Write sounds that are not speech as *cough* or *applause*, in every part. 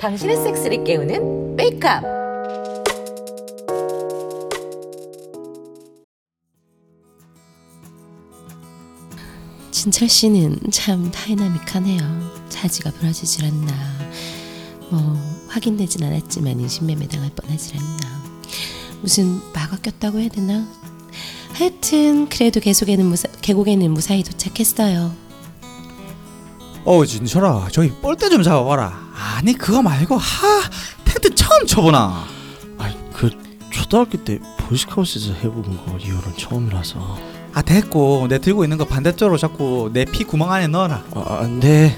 당신의 섹스를 깨우는 메이크업. 진철 씨는 참 다이나믹하네요. 자지가 부러지질 않나. 뭐 확인되진 않았지만 인신매매 당할 뻔하질 않나. 무슨 마가 꼈다고 해야 되나? 하여튼 그래도 계속에는 무사, 계곡에는 무사히 도착했어요. 어 진철아 저기 뻘대 좀 잡아봐라 아니 그거 말고 하 텐트 처음 쳐보나 아니 그 초등학교 때 보이스카우트에서 해본 거 이후로는 처음이라서 아 됐고 내 들고 있는 거 반대쪽으로 자꾸 내 피 구멍 안에 넣어라 아, 네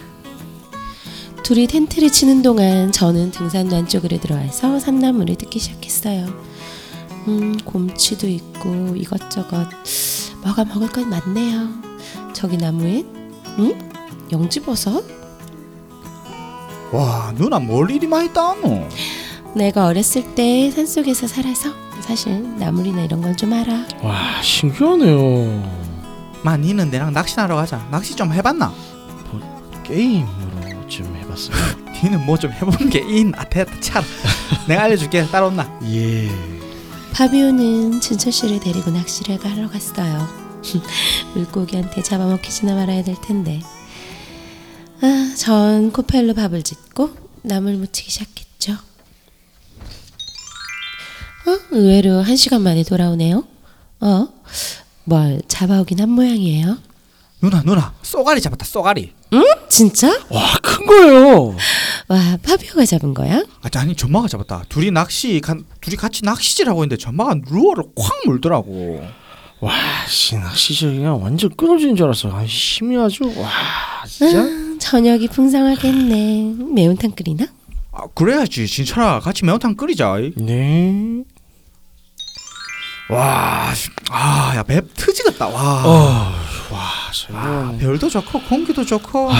둘이 텐트를 치는 동안 저는 등산로 안쪽으로 들어와서 산나물을 뜯기 시작했어요. 음, 곰치도 있고 이것저것 뭐가 먹을 건 많네요. 저기 나무엔 응? 영지버섯? 와 누나 뭘 이리 많이 따노? 내가 어렸을 때 산속에서 살아서 사실 나물이나 이런 건 좀 알아. 와 신기하네요. 마 니는 내랑 낚시하러 가자. 낚시 좀 해봤나? 게임으로 좀 해봤어요? *laughs* 니는 뭐 좀 해본 게인아 됐다 차라. *laughs* 내가 알려줄게. 따라온나? 예. 파비오는 진철 씨를 데리고 낚시를 하러 갔어요. *laughs* 물고기한테 잡아먹히지나 말아야 될 텐데. 아, 전 코펠로 밥을 짓고 나물 무치기 시작했죠. 어, 의외로 한 시간 만에 돌아오네요. 어, 뭘 잡아오긴 한 모양이에요. 누나 누나 쏘가리 잡았다 쏘가리 응? 진짜? 와 큰 거예요 와, 파비오가 잡은 거야? 아, 아니 전마가 잡았다 둘이 낚시 간 둘이 같이 낚시질하고 있는데 전마가 루어를 콱 물더라고 와 씨 낚시질 그냥 완전 끊어지는 줄 알았어 아 힘이 아주 와 진짜 음, 저녁이 풍성하겠네. 매운탕 끓이나? 아 그래야지 진철아 같이 매운탕 끓이자 네 와, 아, 야, 맵 트지겠다. 와. 어, 와, 아, 정말. 별도 좋고 공기도 좋고.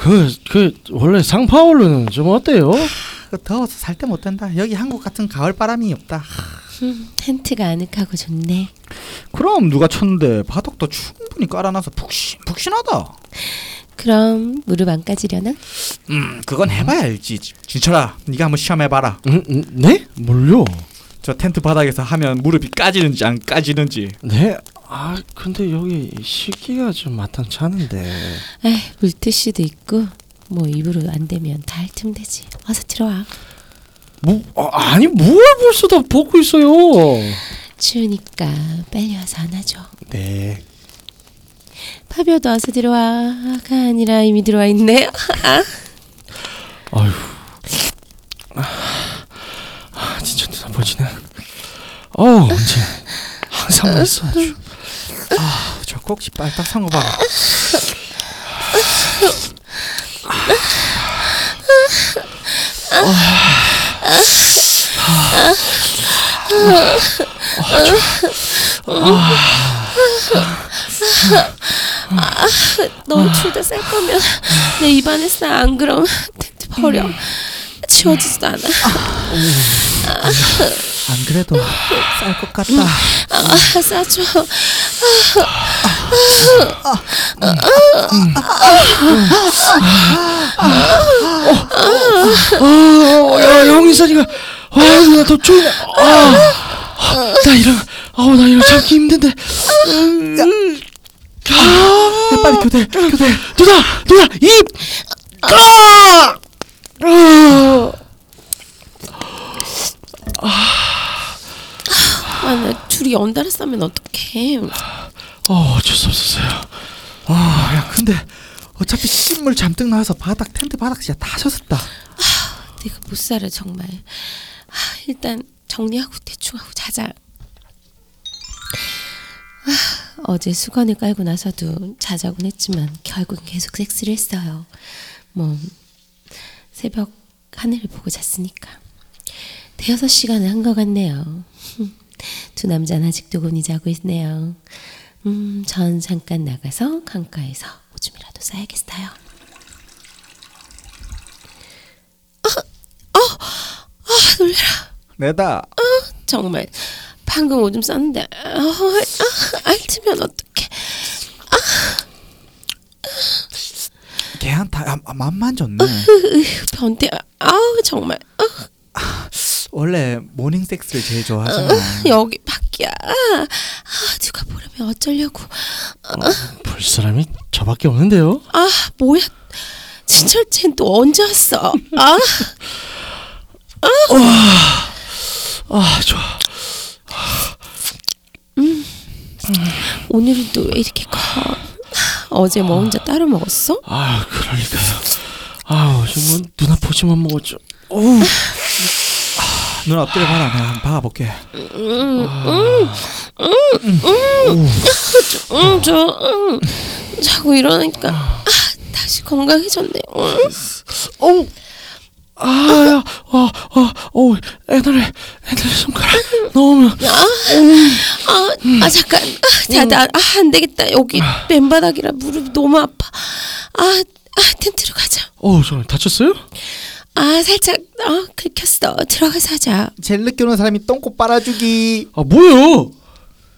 그, 그 원래 상파울루는 좀 어때요? 그 더워서 살 때 못 된다. 여기 한국 같은 가을 바람이 없다. 음, 텐트가 아늑하고 좋네. 그럼 누가 쳤는데 바닥도 충분히 깔아놔서 푹신 푹신하다. 그럼 무릎 안 까지려나? 음, 그건 해봐야 알지. 진철아, 네가 한번 시험해봐라. 음, 음, 네? 뭘요? 저 텐트 바닥에서 하면 무릎이 까지는지 안 까지는지. 네? 아 근데 여기 식기가 좀 마땅치 않은데 에이, 물티슈도 있고 뭐 입으로 안 되면 다 핥으면 되지. 어서 들어와. 뭐 아, 아니 뭘 벌써 다 벗고 있어요 추우니까 빨리 와서 안아줘. 네 파비오도 어서 들어와. 아가 아니라 이미 들어와 있네. 아휴 아, 아 진짜 눈 아파지네 어 언제 항상 맛있어 아주 저 꼭지 빨딱 산거 봐. 너둘다 쌀 거면 내 입안에 싸. 안 그럼 텐트 버려. 지워지지도 않아. 안 그래도 쌀 것 같다. 아, 싸줘. 어야 형이사니가 아나더 추워 아 나 이런 아나 이런 참기 힘든데 야, 빨리 교대, 교대. 누나 누나 입 아! 아, 나 둘이 연달아 싸면 어떡해. 어 어쩔 수 없었어요 아, 야, 근데 어차피 신물 잔뜩 나와서 바닥 텐트 바닥 진짜 다 젖었다. 내가 못 살아 정말. 아, 일단 정리하고 대충 하고 자자. 아, 어제 수건을 깔고 나서도 자자곤 했지만 결국 계속 섹스를 했어요. 뭐 새벽 하늘을 보고 잤으니까 대여섯 시간을 한 것 같네요. *laughs* 두 남자는 아직도 곤히 자고 있네요. 음, 전 잠깐 나가서 강가에서 오줌이라도 싸야겠어요. 아, 놀래라. 내다. 정말 방금 오줌 쌌는데 아, 아, 앓으면 어떡해 아, 걔한테 아, 아, 맘만 좋네. 변태 아우 정말 원래 모닝 섹스를 제일 좋아하잖아. 여기 밖이야. 아, 누가 보려면 어쩌려고. 볼 사람이 저밖에 없는데요. 아 뭐야 진철 쟤또 언제 왔어? 아 아 좋아. 오늘은 또왜 이렇게 커? 어제 뭐 혼자 따로 먹었어? 아 그러니까요. 아뭐 누나 포지만 먹었죠. 어우 누나 엎드려 봐라. 내가 한번 박아볼게. 응, 저 응. 자고 일어나니까 아, 다시 건강해졌네. 응. 어우 아야 아아 어우 옛날에 옛날에 손가락 넣으면 아, 아 잠깐, 아, 자, 나, 아, 안 되겠다. 여기 맨바닥이라 무릎이 너무 아파. 아, 아, 텐트로 가자. 어우 저 다쳤어요? 아, 살짝, 아, 긁혔어. 들어가서 하자. 제일 늦게 오는 사람이 똥꼬 빨아주기. 아 뭐요?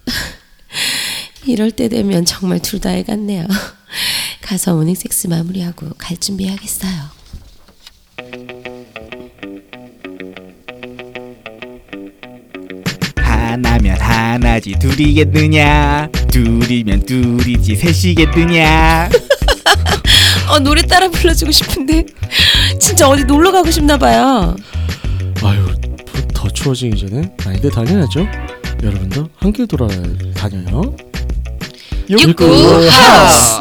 *laughs* 이럴 때 되면 정말 둘다 해갔네요. *laughs* 가서 morning 섹스 마무리하고 갈 준비해야겠어요. 하나지 둘이겠느냐? 둘이면 둘이지 셋이겠느냐? *laughs* 어, 노래 따라 불러주고 싶은데 진짜 어디 놀러 가고 싶나 봐요. 아유 뭐더 추워지기 전에 많이들 다녀야죠. 여러분도 함께 돌아 다녀요. 육구 하우스.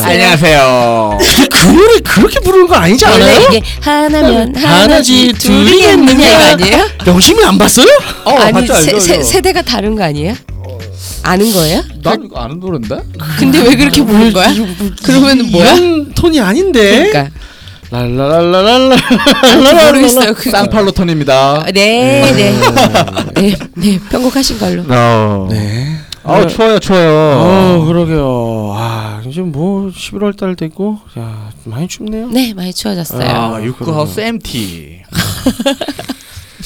안녕하세요. 그 노래 그렇게 부르는 거 아니지 원래 않아요? 이게 하나면 하나지, 둘이겠느냐 이거 아니에요? 영심이 안 봤어요? 어, 아니 봤죠, 세, 알죠, 세, 알죠. 세대가 다른 거 아니에요? 아는 거예요? 난 이거 아는 노래인데? 근데 왜 그렇게 부른 거야? 그러면 뭐야? 이런 톤이 아닌데. 그러니까 랄라랄라랄라. 모르겠어요. 그거. 쌍팔로 톤입니다. 아, 네, 네, 네, 네, 편곡하신 걸로. 어. 네. 아 추워요 추워요. 어 그러게요. 아 이제 뭐 11월 달 되고 야 많이 춥네요. 네, 많이 추워졌어요. 아, 아, 육구 하우스 MT.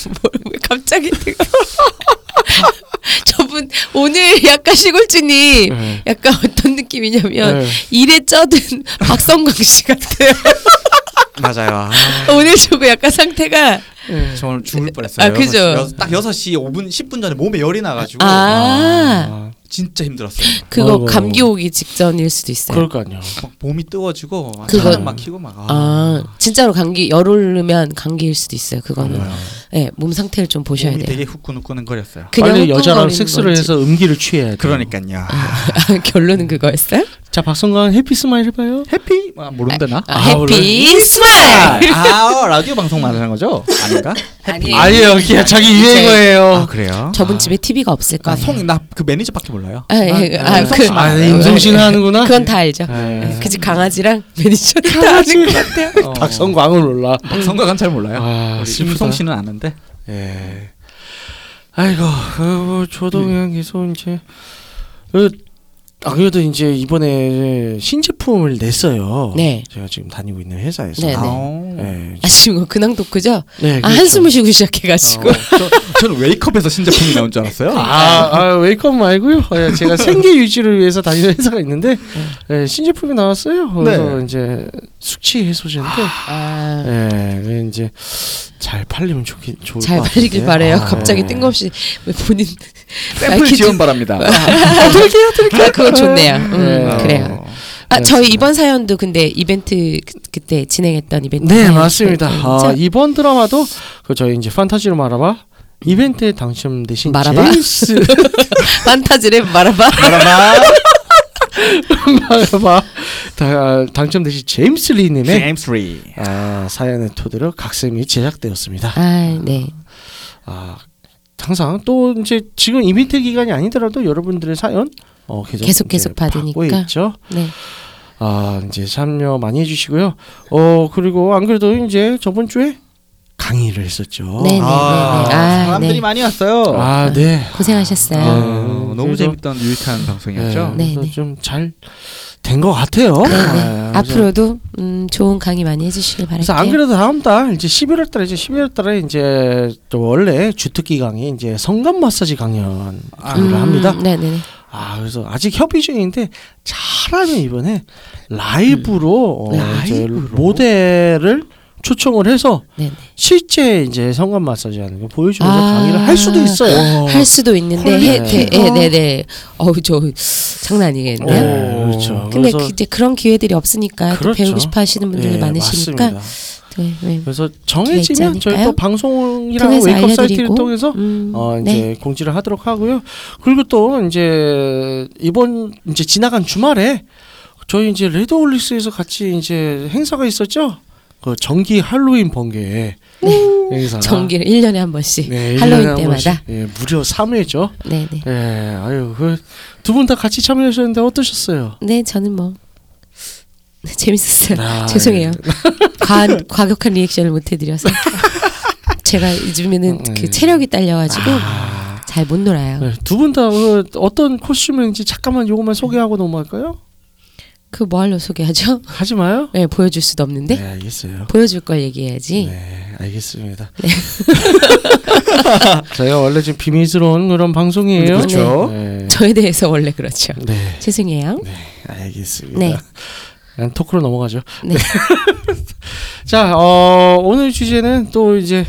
뭘, *laughs* 왜 갑자기 내가 *laughs* 저분 오늘 약간 시골진이 네. 약간 어떤 느낌이냐면 네. 일에 쩌든 *laughs* 박성광 씨 같아요. 맞아요. 아, 오늘 저거 약간 상태가 저 오늘 죽을 뻔했어요. 아, 그죠? 여섯- 여섯- 딱 6시 5분 10분 전에 몸에 열이 나가지고 아, 아, 진짜 힘들었어요. 그거 아이고. 감기 오기 직전일 수도 있어요. 그럴까요. 막 몸이 뜨거워지고 막 그거- 막히고 막. 아. 아, 진짜로 감기 열 오르면 감기일 수도 있어요. 그거는 네, 몸 상태를 좀 보셔야 몸이 돼요. 되게 후끈후끈 거렸어요. 그냥 빨리 여자랑 섹스를 건지. 해서 음기를 취해야 돼. 그러니까요. *laughs* 결론은 그거였어요? 자 박성광 happy smile 해봐요. happy? 아, 모른다 나? 아, 아, happy smile. 아 라디오 방송 말하는 거죠? 아닌가? 아니에요. 아니에요, 그냥 자기 유행어예요. 아 그래요? 저분 집에 TV가 없을 거예요. 나송나그 매니저밖에 몰라요. 아, 예, 아, 임성 그- 씨만 아, 알아요. 네, 임성 씨는 하는구나. 그건 다 알죠. 네. 그집 강아지랑 매니저 다 아는 것 같아요. 어. 박성광은 몰라. 성과는 잘 몰라요. 아, 우리 슬프다. 임성 씨는 아는데. 예. 아이고, 그, 뭐, 저도 그냥 계속 이제, 그, 아, 그래도 이제 이번에 신 제품을 냈어요. 네. 제가 지금 다니고 있는 회사에서. 네, 네. 예. 아뭐 근황 토크죠? 네, 아 그렇죠. 한숨을 쉬고 시작해가지고 어, 저, 저는 웨이크업에서 신제품이 나온 줄 알았어요. 아, 아, 웨이크업 말고요. 예, 제가 생계 유지를 위해서 다니는 회사가 있는데, 예, 신제품이 나왔어요. 그래서 네. 이제 숙취 해소제인데, 아, 예, 그 이제 잘 팔리면 좋긴 좋을 잘것 팔리길 같은데. 바래요. 아, 갑자기 예. 뜬금없이 왜 본인 샘플 지원 바랍니다. 아, 그거 좋네요. 음, 네. 그래요. 어. 아 저희 이번 사연도 근데 이벤트 그, 그때 진행했던 이벤트 네, 사연 맞습니다. 네, 아? 이번 드라마도 그 저희 이제 판타지로 말아봐 이벤트에 당첨되신 말아봐? 제임스 *laughs* 판타지를 말아봐. 바라봐. *laughs* 말아봐 다, 당첨되신 제임스 리님의 제임스 리. 아, 사연을 토대로 각색이 제작되었습니다. 아 네. 아, 항상 또 이제 지금 이벤트 기간이 아니더라도 여러분들의 사연 어, 계속 계속 받으니까. 있죠. 네. 아 이제 참여 많이 해주시고요. 어 그리고 안 그래도 이제 저번 주에 강의를 했었죠. 네, 네, 아, 네, 네. 아, 사람들이 네. 많이 왔어요. 아 네. 고생하셨어요. 아, 어, 너무 재밌던 유익한 방송이었죠. 네. 좀잘 된 것 같아요. 네, 네. 아, 앞으로도 음, 좋은 강의 많이 해주시길 그래서 안 바랄게요. 그래도 다음 달 이제 11월 달에 이제 12월 달에 이제 또 원래 주특기 강의 이제 성감 마사지 강연을 아, 합니다. 네, 네, 네. 아 그래서 아직 협의 중인데 잘하면 이번에 라이브로, 어, 이제 라이브로? 모델을 초청을 해서 네네. 실제 이제 성관 마사지 하는 거 보여주면서 아. 강의를 할 수도 있어요. 할 수도 있는데 네, 네, 네, 네. 어우 저 장난 아니겠네요. 네, 그렇죠. 근데 이제 그런 기회들이 없으니까 또 그렇죠. 배우고 싶어 하시는 분들이 네, 많으시니까 맞습니다. 네, 네. 그래서 정해지면 저희? 또 방송이랑 웨이크업 사이트를. 통해서 음, 어 이제 네. 공지를 하도록 하고요. 그리고 또 이제 이번 이제 지나간 주말에 저희 이제 레드올릭스에서 같이 이제 행사가 있었죠. 그 정기 할로윈 번개 행사. 정기를 1년에 한 번씩 네, 할로윈 한 때마다. 번씩. 예, 무려 3회죠. 네, 네. 예, 아유, 그 두 분 다 같이 참여하셨는데 어떠셨어요? 네, 저는 뭐 네, 재밌었어요. 아, 죄송해요. 예. *laughs* 과한 과격한 리액션을 못 해드려서 *laughs* 제가 요즘에는 음, 그 체력이 딸려가지고 아, 잘못 놀아요. 네, 두분 다 어떤 코스튬인지 잠깐만 요것만 소개하고 넘어갈까요? 그뭐 하려 소개하죠? 하지 마요. 네, 보여줄 수도 없는데 네, 알겠어요. 보여줄 걸 얘기해야지. 네, 알겠습니다. *laughs* 저희가 원래 좀 비밀스러운 그런 방송이에요. 그렇죠. 네. 저에 대해서 원래 그렇죠. 네, 죄송해요. 네, 알겠습니다. 네. 그냥 토크로 넘어가죠. 네. *laughs* 자, 어, 오늘 주제는 또 이제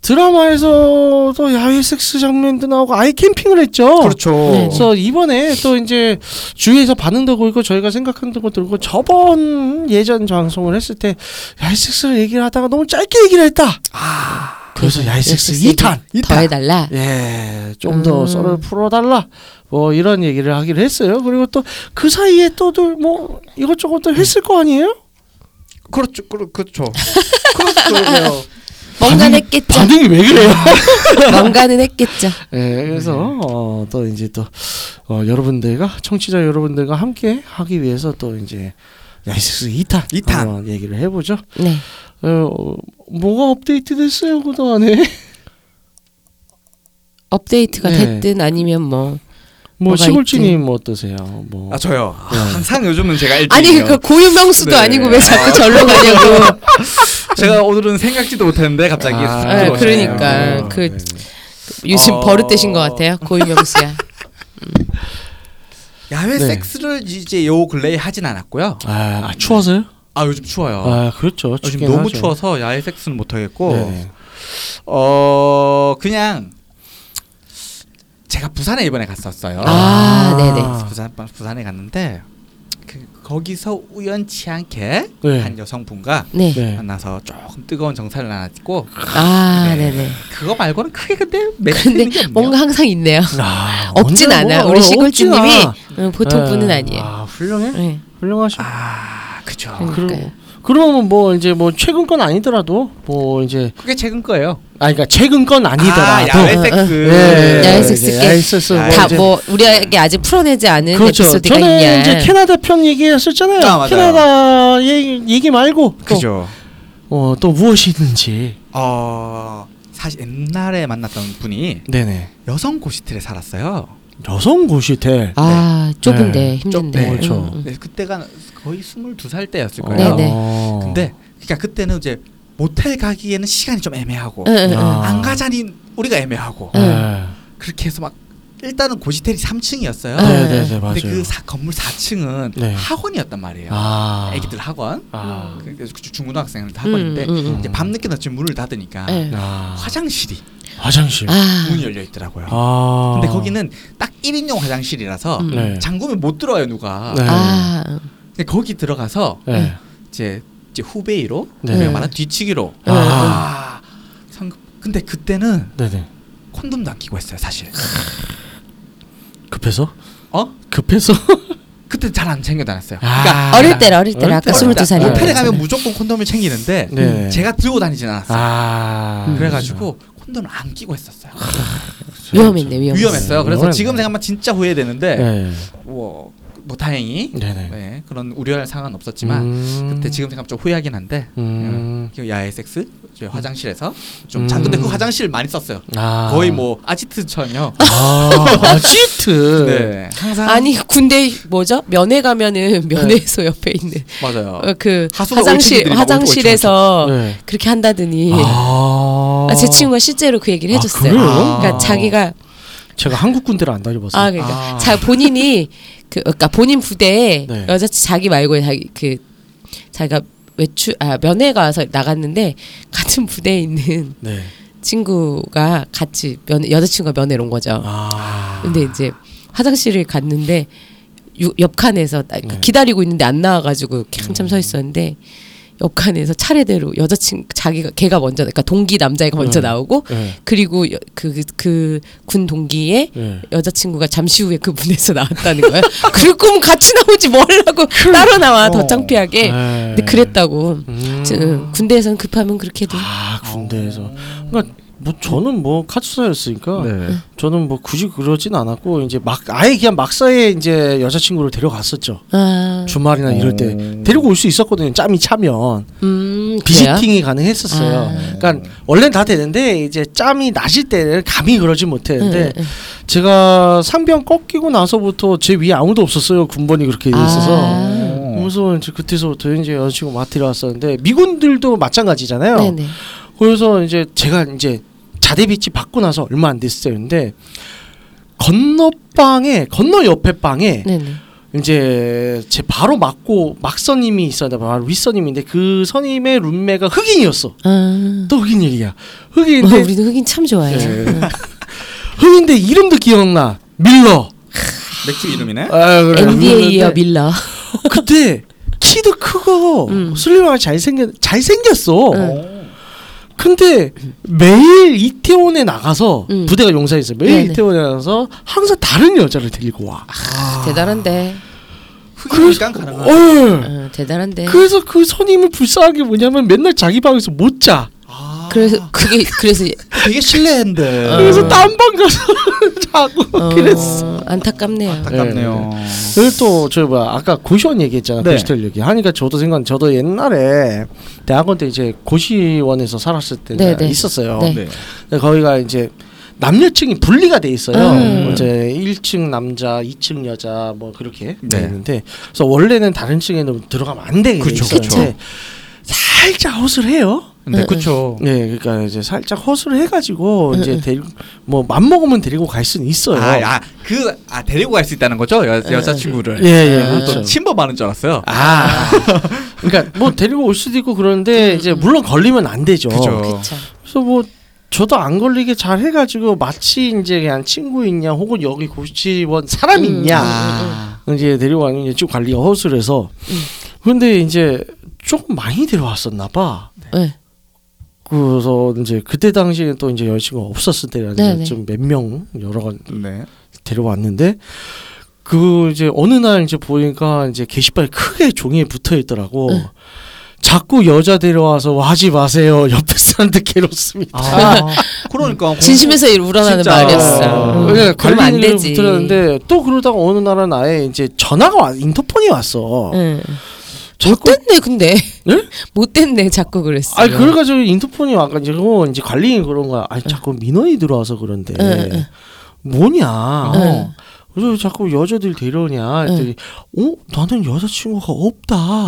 드라마에서도 야외 섹스 장면도 나오고 아예 캠핑을 했죠. 그렇죠. 네. 그래서 이번에 또 이제 주위에서 반응도 보이고 저희가 생각하는 것도 들고 저번 예전 방송을 했을 때 야외 섹스를 얘기를 하다가 너무 짧게 얘기를 했다. 아, 그래서 야외 섹스 2탄. 더 해달라. 예, 좀더 음. 썰을 풀어달라. 뭐 이런 얘기를 하기로 했어요. 그리고 또 그 사이에 또도 뭐 이것저것 또 했을 거 아니에요? 그렇죠. 그렇, 그렇죠. *laughs* 그렇죠. 뭔가는 했겠죠. 반응이 왜 그래요? *laughs* 뭔가는 했겠죠. 예, 그래서 어, 또 이제 또 어, 여러분들과 청취자 여러분들과 함께 하기 위해서 또 이제 야이스스 2탄, 2탄. 한번 얘기를 해보죠. 네. 어, 뭐가 업데이트 됐어요 그동안에? 업데이트가 네. 됐든 아니면 뭐 뭐 뭐가 시골지님 어떠세요? 뭐 아 저요. 네. 항상 요즘은 제가 1등이에요. 아니 그 고유명수도 네. 아니고 왜 자꾸 절로 가냐고. *laughs* 제가 오늘은 생각지도 못했는데 갑자기 아, 쑥 아, 들어오시네요. 그러니까 어, 그 네. 요즘 어. 버릇되신 것 같아요. 고유명수야. 야외 네. 섹스를 이제 요 근래에 하진 않았고요. 아, 아, 추워서요? 아 요즘 추워요. 아 그렇죠. 요즘 너무 하죠. 추워서 야외 섹스는 못 하겠고 네네. 어 그냥 제가 부산에 이번에 갔었어요. 아, 네네. 부산 부산에 갔는데 그 거기서 우연치 않게 네. 한 여성분과 네. 네. 만나서 조금 뜨거운 정사를 나눴고 아, 네. 네, 네. 그거 말고는 크게 근데 게 없네요. 뭔가 항상 있네요. 아, *laughs* 없진 언제 않아. 뭐, 우리 어, 시골주님이 않아. 응, 보통 네. 분은 아니에요. 아 훌륭해. 네. 훌륭하셔. 아 그죠. 그러니까요. 그러면 뭐 이제 뭐 최근 건 아니더라도 뭐 이제 그게 최근 거예요. 아 그러니까 최근 건 아니더라도 아, 야외 어, 섹스. 네, 야외 네, 섹스 네, 게 야외 섹스 뭐다 이제- 뭐 우리에게 아직 풀어내지 않은 그렇죠. 에피소드가 전에 있냐. 이제 캐나다 편 얘기했었잖아요. 아, 맞아요. 캐나다 얘기, 얘기 말고 또, 그죠. 어, 또 무엇이 있는지. 어 사실 옛날에 만났던 분이 네네. 여성 고시텔에 살았어요. 여성 고시텔. 아 좁은데 네. 힘든데. 좁- 네, 그렇죠. 음, 음. 네, 그때가 거의 22살 때였을 어. 거예요. 네네. 근데 그러니까 그때는 이제 모텔 가기에는 시간이 좀 애매하고 응. 아. 안 가자니 우리가 애매하고 응. 네. 그렇게 해서 막 일단은 고시텔이 3층이었어요. 응. 네, 네, 네, 맞아요. 근데 그 사- 건물 4층은 네. 학원이었단 말이에요. 아. 애기들 학원. 아. 그래서 그 중고등학생들 학원인데 음, 음, 음. 이제 밤늦게 늦게 문을 닫으니까 네. 아. 화장실이 화장실. 아. 문이 열려 있더라고요. 아. 근데 거기는 딱 1인용 화장실이라서 음. 네. 잠그면 못 들어와요 누가. 네. 아. 근데 거기 들어가서 네. 이제 이제 후베이로 네. 우리가 말한 뒤치기로. 아. 아. 상- 근데 그때는 네네. 콘돔도 안 끼고 했어요 사실. 급해서? 어? 급해서? *laughs* 그때 잘 안 챙겨 다녔어요. 아. 그러니까 어릴 때라 어릴 때라 아까 때라. 22살이라. 모텔에 가면 무조건 콘돔을 챙기는데 네. 제가 들고 다니진 않았어요. 아. 그래가지고 콘돔을 안 끼고 했었어요. 위험했네 위험. 위험했어요. 그래서 위험했네. 지금 생각하면 진짜 후회되는데 네. 뭐, 뭐 다행히 네네. 네, 그런 우려할 상황은 없었지만 음. 그때 지금 생각하면 좀 후회하긴 한데 음. 그 야외 섹스 저 화장실에서 좀 음. 자, 근데 그 화장실 많이 썼어요. 아. 거의 뭐 아지트처럼요. 아, *laughs* 아지트. 네, 항상 아니 군대 뭐죠? 면회 가면은 면회소 옆에 있는 맞아요. 어, 그 화장실 화장실에서 네. 그렇게 한다더니 아. 아, 제 친구가 실제로 그 얘기를 아, 해줬어요. 그래요? 그러니까 아. 자기가 제가 한국 군대를 안 다녀봤어요. 아 그러니까 아. 자 본인이 그 그러니까 본인 부대에 네. 여자 자기 말고 자기 그 자기가 외출 아 면회 가서 나갔는데 같은 부대에 있는 네. 친구가 같이 면 여자친구가 면회를 온 거죠. 아. 근데 이제 화장실을 갔는데 유- 옆 칸에서 나- 네. 기다리고 있는데 안 나와가지고 이렇게 한참 서 있었는데 옆칸에서 차례대로 여자친 자기가 걔가 먼저 그러니까 동기 남자애가 먼저 네. 나오고 네. 그리고 그 그 군 동기의 네. 여자친구가 잠시 후에 그 문에서 *laughs* 나왔다는 거야. 그럴 거면 같이 나오지 뭐 하려고 따로 나와 더 어. 창피하게. 네. 근데 그랬다고. 음. 군대에서는 급하면 그렇게 돼. 아 군대에서. 그러니까 뭐 저는 뭐 카투사였으니까 네. 저는 뭐 굳이 그러진 않았고 이제 막 아예 그냥 막사에 이제 여자친구를 데려갔었죠. 아, 주말이나 이럴 때 오. 데리고 올 수 있었거든요. 짬이 차면 음? 비지팅이 가능했었어요. 아. 그러니까 원래는 다 되는데 이제 짬이 나실 때는 감히 그러지 못했는데 응, 응, 제가 상병 꺾이고 나서부터 제 위에 아무도 없었어요. 군번이 그렇게 돼 있어서. 아. 그래서 이제 그때서부터 이제 여자친구 맡으러 왔었는데 미군들도 마찬가지잖아요. 네네. 그래서 이제 제가 이제 자대비치 받고 나서 얼마 안 됐어요. 근데 건너 방에 건너 옆에 방에 네네. 이제 제 바로 맞고 막선님이 있었는데 바로 윗선님인데 그 선임의 룸메가 흑인이었어. 아. 또 흑인 얘기야. 뭐, 흑인인데 우리도 흑인 참 좋아해. 네. *laughs* 응. 흑인데 이름도 기억나. 밀러. 맥주 이름이네. 아, 그래. NBA이어 흑인인데 밀러. 그때 키도 크고 음. 슬림하게 잘생겼 잘생겼어. 응. 근데 매일 이태원에 나가서 음. 부대가 용사였어요. 매일 네네. 이태원에 나가서 항상 다른 여자를 데리고 와. 대단한데. 흑이니까 가능한. 어. 응, 대단한데. 그래서 그 선임을 불쌍한 게 뭐냐면 맨날 자기 방에서 못 자. 아, 그래서 그게 그래서 되게 실례한데. 어. 그래서 딴방 가서 *laughs* 자고 어, 그랬어. 안타깝네요. 안타깝네요. 그리고 또저 뭐야 아까 고시원 얘기했잖아. 네. 고시텔 얘기 하니까 저도 생각. 저도 옛날에 대학원 때 이제 고시원에서 살았을 때 네, 네. 있었어요. 네. 네. 근데 거기가 이제 남녀층이 분리가 돼 있어요. 음. 이제 1층 남자, 2층 여자 뭐 그렇게 네. 돼 있는데 그래서 원래는 다른 층에는 들어가면 안 되게 돼 그쵸, 있었는데 살짝 허술 해요. 네, 응, 그렇죠. 네, 그러니까 이제 살짝 허술을 해가지고 응, 이제 응. 데리고 뭐맘 먹으면 데리고 갈 수는 있어요. 아, 아, 그, 아, 데리고 갈 수 있다는 거죠? 여, 여자친구를. 예, 예, 아, 그렇죠. 또 침범하는 줄 알았어요. 아, 그러니까 뭐 데리고 올 수도 있고 그런데 이제 물론 걸리면 안 되죠. 그죠. 그래서 뭐 저도 안 걸리게 잘 해가지고 마치 이제 그냥 친구 있냐 혹은 여기 고시원 사람 음, 있냐 아. 이제 데리고 왔는데 쭉 관리가 허술해서 음. 근데 이제 조금 많이 데려왔었나 봐. 네. 그래서 이제 그때 당시에 또 이제 여자친구가 없었을 때라 네네. 좀몇 명 여러 가 네. 데려왔는데 그 이제 어느 날 이제 보니까 이제 게시판에 크게 종이에 붙어 있더라고. 응. 자꾸 여자 데려와서 하지 마세요. *laughs* 옆에 사람들 괴롭습니다. 아, 그러니까. *laughs* 진심에서 우러나는 진짜. 말이었어. 어. 응. 그러니까 그러면 안 되지. 붙었는데 또 그러다가 어느 날은 아예 이제 전화가 와 인터폰이 왔어. 응. 못됐네 근데. 네? *laughs* 못됐네 자꾸 그랬어. 아니 그래가지고 인터폰이 와가지고 이제 관리인 그런 거야. 아니 자꾸 민원이 들어와서 그런데 응, 응. 뭐냐. 응. 그래서 자꾸 여자들 데려오냐. 했더니 어 나는 여자친구가 없다.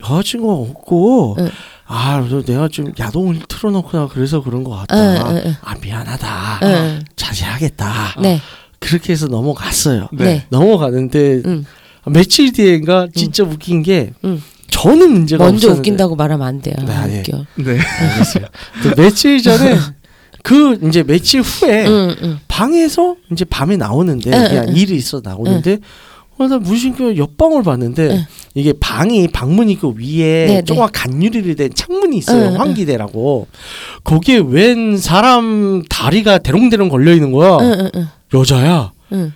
여자친구가 없고 응. 아 그래서 내가 좀 야동을 틀어놓거나 그래서 그런 것 같다. 응, 응, 응. 아 미안하다. 응. 자제하겠다. 네. 그렇게 해서 넘어갔어요. 네. 넘어가는데 응. 며칠 뒤엔가 진짜 웃긴 게 응. 저는 문제가 먼저 없었는데 웃긴다고 말하면 안 돼요. 네, 안 네. 웃겨. 네. 알겠어요. 또 며칠 전에 *laughs* 그 이제 며칠 후에 응, 응. 방에서 이제 밤에 나오는데 응, 그냥 응, 일이 있어 나오는데 어, 나 무신교 옆방을 봤는데 응. 이게 방이 방문이 그 위에 네, 네. 조금 간유리로 된 창문이 있어요 응, 응. 환기대라고 거기에 웬 사람 다리가 대롱대롱 걸려 있는 거야 응, 응, 응. 여자야 응.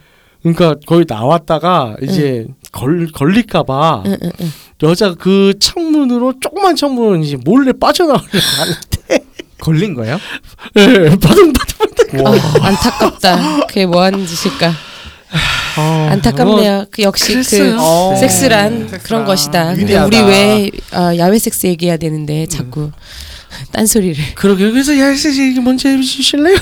그러니까 거기 나왔다가 이제 걸 걸릴까봐 응, 응, 응. 여자 그 창문으로 조그만 창문으로 이제 몰래 빠져나가려고 하는데 *laughs* 걸린 거예요? 예, 바둥바둥 어, 안타깝다. 그게 뭐 하는 짓일까? 안타깝네요. 그 역시 그랬어요. 그 어. 섹스란 섹스란 그런 것이다. 근데 위대하다. 우리 왜 어, 야외 섹스 얘기해야 되는데 자꾸 *laughs* 딴소리를. 그러게 그래서 야씨 얘기 먼저 해주실래요?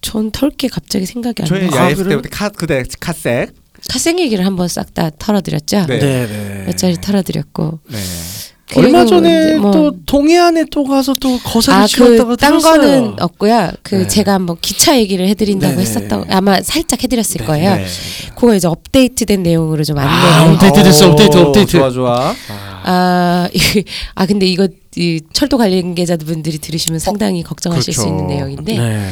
전 털게 갑자기 생각이 안 저희 나요. 아, 야했을 그래요? 때부터 카, 그대 카색. 카생 얘기를 한번 싹 다 털어드렸죠. 네. 네네. 몇 자리 털어드렸고 네. 얼마 그리고 전에 이제 뭐- 또 동해안에 또 가서 또 거사를 아, 그, 딴 들었어요. 거는 없고요. 그, 네. 제가 한번 기차 얘기를 해드린다고 네네. 했었던, 아마 살짝 해드렸을 거예요. 네. 그거 이제 업데이트된 내용으로 좀 아, 안내를. 업데이트 됐어, 업데이트, 오, 업데이트. 좋아 좋아. 아, *laughs* 이- 아, 근데 이거, 이 철도 관련계자분들이 들으시면 상당히 걱정하실 수 그렇죠. 있는 내용인데. 네.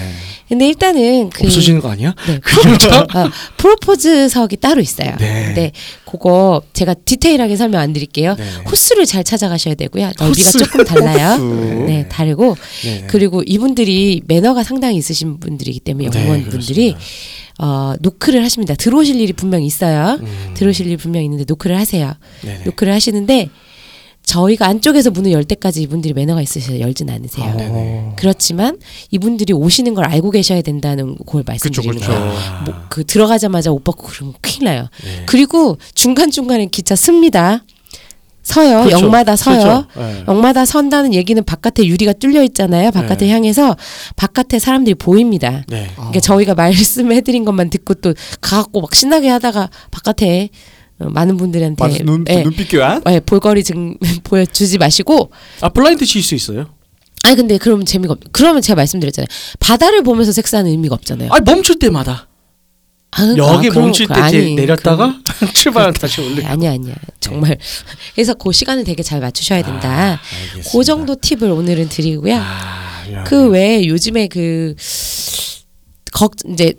근데 일단은 그. 없어지는 거 아니야? 네, *laughs* 아, 프로포즈석이 따로 있어요. 네. 근데 그거 제가 디테일하게 설명 안 드릴게요. 네. 호수를 잘 찾아가셔야 되고요. 넓이가 호수. 조금 달라요. 호수. 네, 다르고 네. 그리고 이분들이 매너가 상당히 있으신 분들이기 때문에 네, 영무원분들이 그렇습니다. 어, 노크를 하십니다. 들어오실 일이 분명 있어요. 음. 들어오실 일이 분명 있는데 노크를 하세요. 네네. 노크를 하시는데 저희가 안쪽에서 문을 열 때까지 이분들이 매너가 있으셔서 열진 않으세요. 아, 네네. 그렇지만 이분들이 오시는 걸 알고 계셔야 된다는 걸 말씀드리는 그쵸. 거예요. 아. 뭐, 그 들어가자마자 오빠 그러면 큰일 나요. 네. 그리고 중간 중간에 기차 씁니다. 서요. 그렇죠. 역마다 서요. 그렇죠. 네. 역마다 선다는 얘기는 바깥에 유리가 뚫려 있잖아요. 바깥에 네. 향해서 바깥에 사람들이 보입니다. 네. 그러니까 저희가 말씀해드린 것만 듣고 또 가갖고 막 신나게 하다가 바깥에 어, 많은 분들한테 맞아, 눈 예, 눈빛 교환. 예, 볼거리 좀 *laughs* 보여주지 마시고 아 블라인드 칠 수 있어요? 아니 근데 그러면 재미가 없. 그러면 제가 말씀드렸잖아요. 바다를 보면서 섹스하는 의미가 없잖아요. 아 멈출 때마다 아, 여기 아, 그럼 멈출 그- 때 아니, 내렸다가 *laughs* 출발 다시 그- 올리고. 아니 아니야 정말 *laughs* 그래서 그 시간을 되게 잘 맞추셔야 된다. 아. 그 정도 팁을 오늘은 드리고요. 아, 야. 그 외에 요즘에 그 걱 이제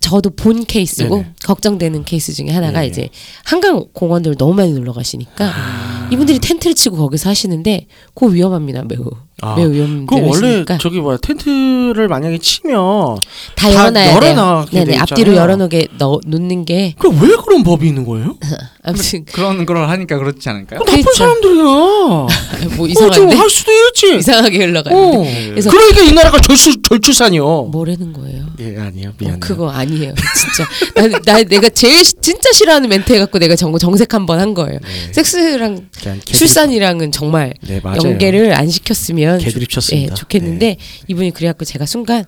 저도 본 케이스고 네네. 걱정되는 케이스 중에 하나가 네네. 이제 한강 공원들 너무 많이 놀러 가시니까 아. 이분들이 텐트를 치고 거기서 하시는데 그거 위험합니다 매우 아, 매우 위험한 그 원래 저기 뭐야 텐트를 만약에 치면 다다 열어놔야. 열어놔게 네네 돼 앞뒤로. 열어놓게 넣, 놓는 게그왜 그런 법이 있는 거예요? *laughs* 아무튼 그런 걸 하니까 그렇지 않을까요? 나쁜 그렇죠. 사람들이야. *laughs* 뭐좀 이상한데 할 수도 있지. 이상하게 흘러가는데 어. 그래서- 그러니까 이 나라가 절수 절추산이요. 뭐라는 거예요? 예 아니에요 어, 미안해요. 그거 아니에요, *laughs* 진짜. 나, 나 내가 제일 시- 진짜 싫어하는 멘트 해갖고 내가 정, 정색 한 번 한 거예요. 네. 섹스랑 그냥 개드립- 출산이랑은 정말 네 맞아요. 연계를 안 시켰으면 개드립 좋- 쳤습니다. 예, 좋겠는데 이분이 그래갖고 제가 순간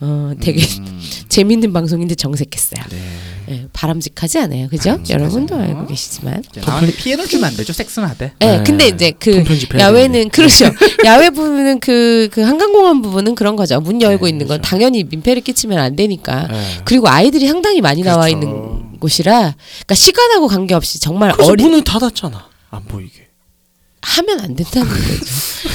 어 되게 *laughs* 재밌는 방송인데 정색했어요. 네. 예, 바람직하지 않아요, 그죠? 여러분도 알고 계시지만. 남한테 피해를 주면 안 되죠. 섹스는 하되. 예, 네. 근데 이제 그 야외는 그렇죠. *laughs* 야외 부분은 그, 그 한강공원 부분은 그런 거죠. 문 열고 네, 있는 건 그렇죠. 당연히 민폐를 끼치면 안 되니까. 네. 그리고 아이들이 상당히 많이 나와 그렇죠. 있는 곳이라, 그러니까 시간하고 관계없이 정말 어린 문을 닫았잖아. 안 보이게. 하면 안 된다는 거죠.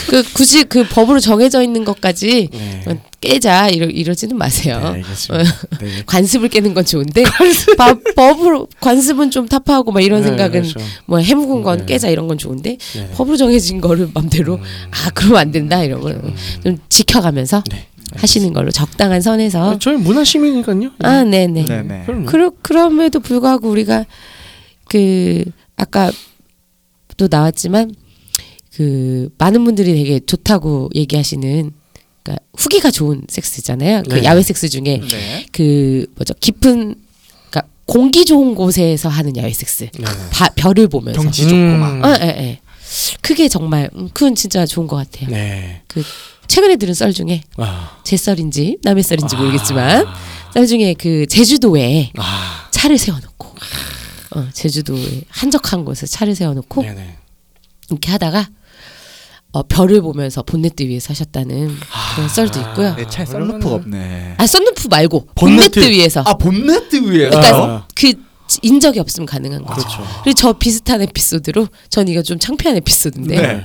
그 굳이 그 법으로 정해져 있는 것까지 네. 어, 깨자 이러 이러지는 네, 마세요. 알겠습니다. 네. 관습을 깨는 건 좋은데 법, 법으로 관습은 좀 타파하고 막 이런 네, 생각은 그렇죠. 뭐 해묵은 건 네. 깨자 이런 건 좋은데 네. 법으로 정해진 거를 맘대로 음. 아 그러면 안 된다 이런 거좀 지켜가면서 네. 하시는 걸로 적당한 선에서 아, 저희 문화 시민이니까요. 아 네네 네네. 그럼요. 그러, 그럼에도 불구하고 우리가 그 아까 또 나왔지만 그 많은 분들이 되게 좋다고 얘기하시는 그러니까 후기가 좋은 섹스잖아요. 그 네. 야외 섹스 중에 네. 그 뭐죠 깊은 그러니까 공기 좋은 곳에서 하는 야외 섹스. 네. 다 별을 보면서. 경치 좋고 막. 음. 아, 예, 예. 그게 정말 음, 그건 진짜 좋은 것 같아요. 네. 최근에 들은 썰 중에 아. 제 썰인지 남의 썰인지 모르겠지만 썰 중에 그 제주도에 아. 차를 세워놓고 어, 제주도에 한적한 곳에 차를 세워놓고 네네. 이렇게 하다가 어, 별을 보면서 본네트 위에서 하셨다는 그런 썰도 있고요. 내 차에 썬루프가 없네. 아 썬루프 말고 본네트. 본네트 위에서. 아 본네트 위에. 그러니까 아. 그 인적이 없으면 가능한 거죠. 그렇죠. 그리고 저 비슷한 에피소드로 전 이거 좀 창피한 에피소드인데 네.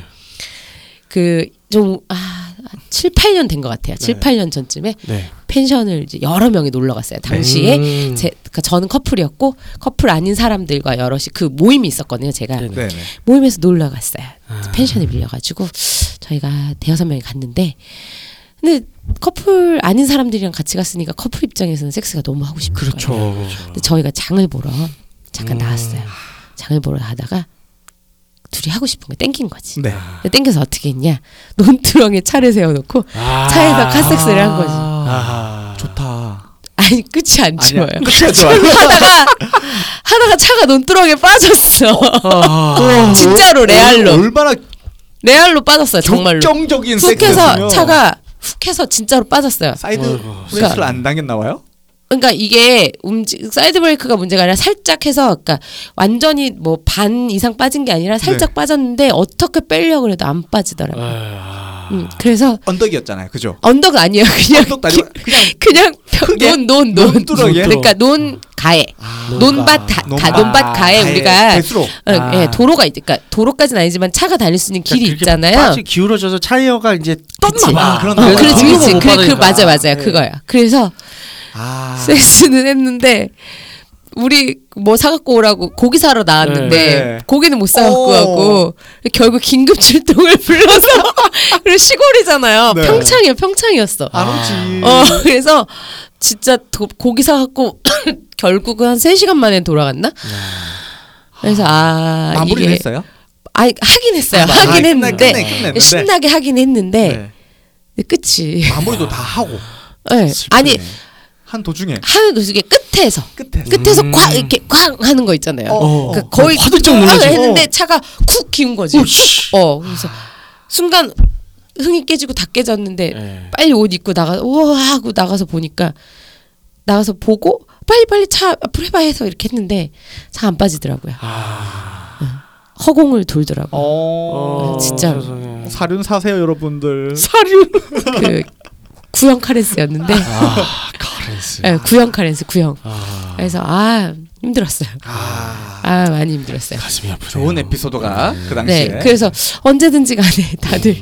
그좀 아, 7, 8년 된 것 같아요. 칠 네. 8년 전쯤에 네. 펜션을 이제 여러 명이 놀러 갔어요. 당시에 음. 제, 그러니까 저는 커플이었고 커플 아닌 사람들과 여럿이 그 모임이 있었거든요. 제가 네네. 네네. 모임에서 놀러 갔어요. 아. 펜션에 밀려가지고 저희가 대여섯 명이 갔는데 근데 커플 아닌 사람들이랑 같이 갔으니까 커플 입장에서는 섹스가 너무 하고 싶은 그렇죠. 거예요. 근데 저희가 장을 보러 잠깐 음. 나왔어요. 장을 보러 가다가 둘이 하고 싶은 거 땡긴 거지. 네. 땡겨서 어떻게 했냐? *laughs* 논두렁에 차를 세워놓고 아. 차에서 카섹스를 한 거지. 아. 좋다. 아니 끝이 안 좋아요. 끝이 좋아요. *laughs* 하다가 하다가 차가 논두렁에 빠졌어. 아. *laughs* 진짜로 레알로 얼마나 레알로 빠졌어요. 정말로. 훅해서 섹스였으면 차가 훅해서 진짜로 빠졌어요. 사이드. 브레이크를 안 당겼나 봐요? 그러니까 이게 움직 사이드 브레이크가 문제가 아니라 살짝 해서 그러니까 완전히 뭐 반 이상 빠진 게 아니라 살짝 네. 빠졌는데 어떻게 빼려고 해도 안 빠지더라고요. 아, 음, 그래서 언덕이었잖아요. 그죠? 언덕 아니에요. *laughs* 그냥 언덕도 아니고 그냥 그냥? 논논 논. 그러니까 논 가에 논밭 가, 가 논밭 가에 우리가 배수로. 어, 아. 예, 도로가 있, 그러니까 도로까지는 아니지만 차가 달릴 수 있는 길이 그렇게 있잖아요. 빠지 기울어져서 타이어가 이제. 떴나 봐. 아, 그런 어, 거. 그렇지, 그렇지. 못 그, 그. 맞아, 맞아요. 네. 그거야. 그래서 아. 섹스는 했는데 우리 뭐 사갖고 오라고 고기 사러 나왔는데 네. 고기는 못 사갖고 오. 가고 결국 긴급 출동을 *laughs* 불러서 그리고 시골이잖아요. 네. 평창이요, 평창이었어. 안 오지. 어 그래서 진짜 도, 고기 사갖고 *clears throat* 결국은 한 3시간 만에 돌아갔나? 그래서 아 마무리는 이게 했어요? 아 하긴 했어요. 아, 하긴 끝내- 했는데 끝내- 끝냈는데. 신나게 하긴 했는데 네. 근데 끝이 마무리도 다 하고 네. 아니 한 도중에 하는 도중에 끝에서 끝에 끝에서 음. 꽉 이렇게 꽝 하는 거 있잖아요. 어. 그러니까 거의 화들짝 꽝 놀라지. 했는데 차가 쿡 기운 거지. 오씨. 어 그래서 순간 흥이 깨지고 다 깨졌는데 예. 빨리 옷 입고 나가 우와 하고 나가서 보니까 나가서 보고 빨리 빨리 차 앞으로 해봐 해서 이렇게 했는데 차 안 빠지더라고요. 허공을 돌더라고. 요 어. 진짜로. 사륜 사세요 여러분들. 사륜. *laughs* 그 구형 카렌스였는데 아, 카렌스. 네, 구형 카렌스 구형. 아, 그래서 아 힘들었어요. 아. 아 많이 힘들었어요. 가슴이 아프네요. 좋은 에피소드가 그 당시에. 네, 그래서 언제든지 간에 *laughs* 다들